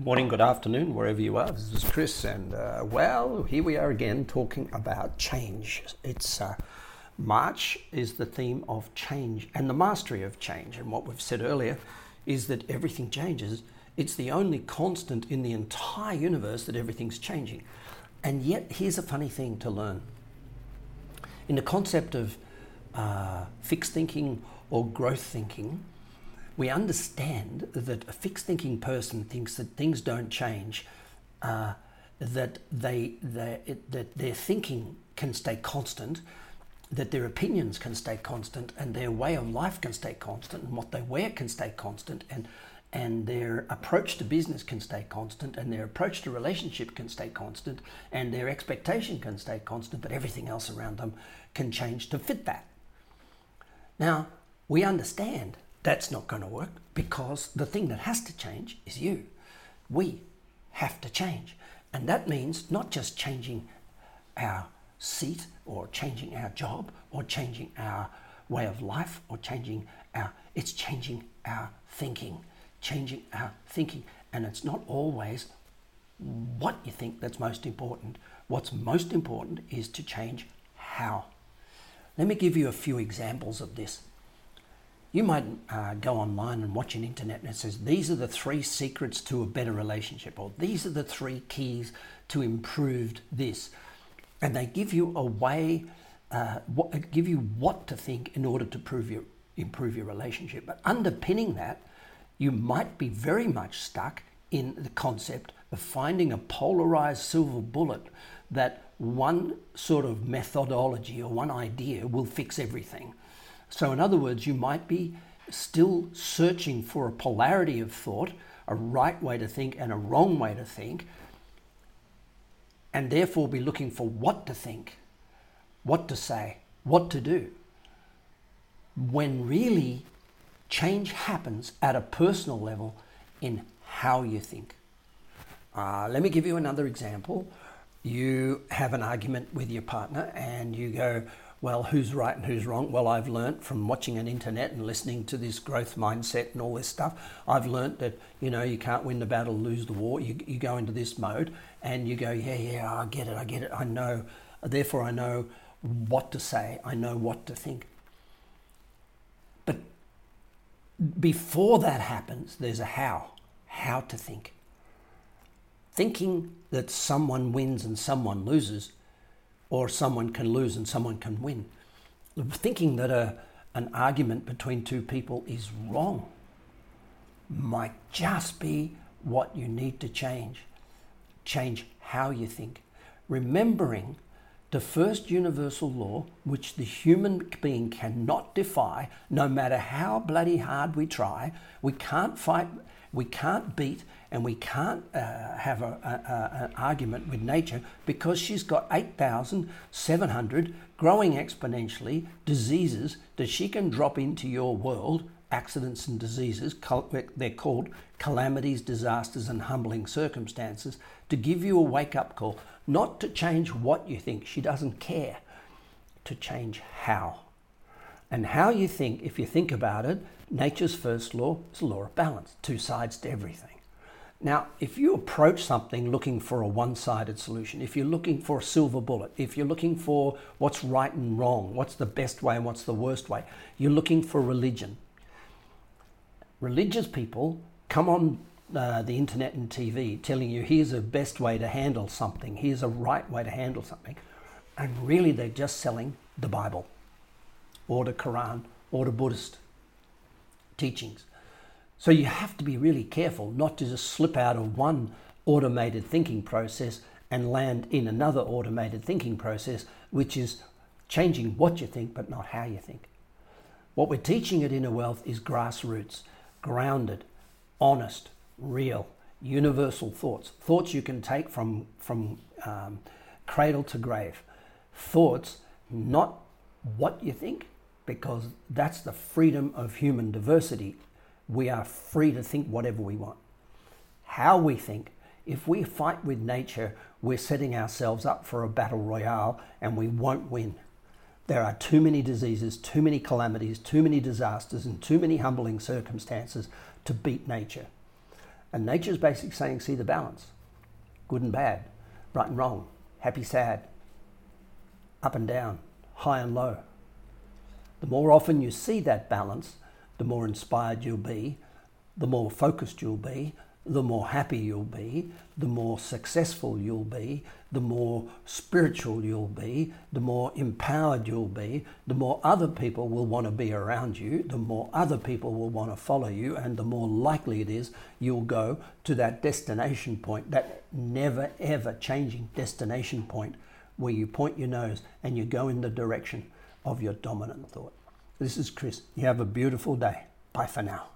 Morning, good afternoon, wherever you are. This is Chris, and uh, well, here we are again talking about change. It's uh, March is the theme of change and the mastery of change. And what we've said earlier is that everything changes. It's the only constant in the entire universe that everything's changing. And yet, here's a funny thing to learn. In the concept of uh, fixed thinking or growth thinking, we understand that a fixed thinking person thinks that things don't change, uh, that, they, they, it, that their thinking can stay constant, that their opinions can stay constant, and their way of life can stay constant, and what they wear can stay constant, and, and their approach to business can stay constant, and their approach to relationship can stay constant, and their expectation can stay constant, but everything else around them can change to fit that. Now, we understand that's not going to work because the thing that has to change is you. We have to change. And that means not just changing our seat or changing our job or changing our way of life or changing our, it's changing our thinking, changing our thinking. And it's not always what you think that's most important. What's most important is to change how. Let me give you a few examples of this. You might uh, go online and watch an internet and it says, these are the three secrets to a better relationship, or these are the three keys to improved this. And they give you a way, uh, what, give you what to think in order to prove your, improve your relationship. But underpinning that, you might be very much stuck in the concept of finding a polarized silver bullet that one sort of methodology or one idea will fix everything. So, in other words, you might be still searching for a polarity of thought, a right way to think and a wrong way to think, and therefore be looking for what to think, what to say, what to do. When really change happens at a personal level in how you think. Uh, let me give you another example. You have an argument with your partner and you go, well, who's right and who's wrong? Well, I've learnt from watching an internet and listening to this growth mindset and all this stuff. I've learnt that you know you can't win the battle, lose the war. You, you go into this mode and you go, yeah, yeah, I get it, I get it, I know. Therefore, I know what to say, I know what to think. But before that happens, there's a how, how to think. Thinking that someone wins and someone loses or someone can lose and someone can win. Thinking that a, an argument between two people is wrong might just be what you need to change. Change how you think. Remembering the first universal law, which the human being cannot defy, no matter how bloody hard we try, we can't fight, we can't beat, and we can't uh, have a, a, an argument with nature because she's got 8,700 growing exponentially diseases that she can drop into your world, accidents and diseases, they're called calamities, disasters, and humbling circumstances, to give you a wake up call, not to change what you think, she doesn't care, to change how. And how you think, if you think about it, nature's first law is the law of balance, two sides to everything. Now, if you approach something looking for a one sided solution, if you're looking for a silver bullet, if you're looking for what's right and wrong, what's the best way and what's the worst way, you're looking for religion. Religious people come on uh, the internet and TV telling you here's a best way to handle something, here's a right way to handle something. And really, they're just selling the Bible or the Quran or the Buddhist teachings. So you have to be really careful not to just slip out of one automated thinking process and land in another automated thinking process, which is changing what you think but not how you think. What we're teaching at Inner Wealth is grassroots, grounded, honest, real, universal thoughts. Thoughts you can take from, from um, cradle to grave. Thoughts, not what you think, because that's the freedom of human diversity we are free to think whatever we want. How we think, if we fight with nature, we're setting ourselves up for a battle royale and we won't win. There are too many diseases, too many calamities, too many disasters, and too many humbling circumstances to beat nature. And nature's basically saying, see the balance good and bad, right and wrong, happy, sad, up and down, high and low. The more often you see that balance, the more inspired you'll be, the more focused you'll be, the more happy you'll be, the more successful you'll be, the more spiritual you'll be, the more empowered you'll be, the more other people will want to be around you, the more other people will want to follow you, and the more likely it is you'll go to that destination point, that never ever changing destination point where you point your nose and you go in the direction of your dominant thought. This is Chris. You have a beautiful day. Bye for now.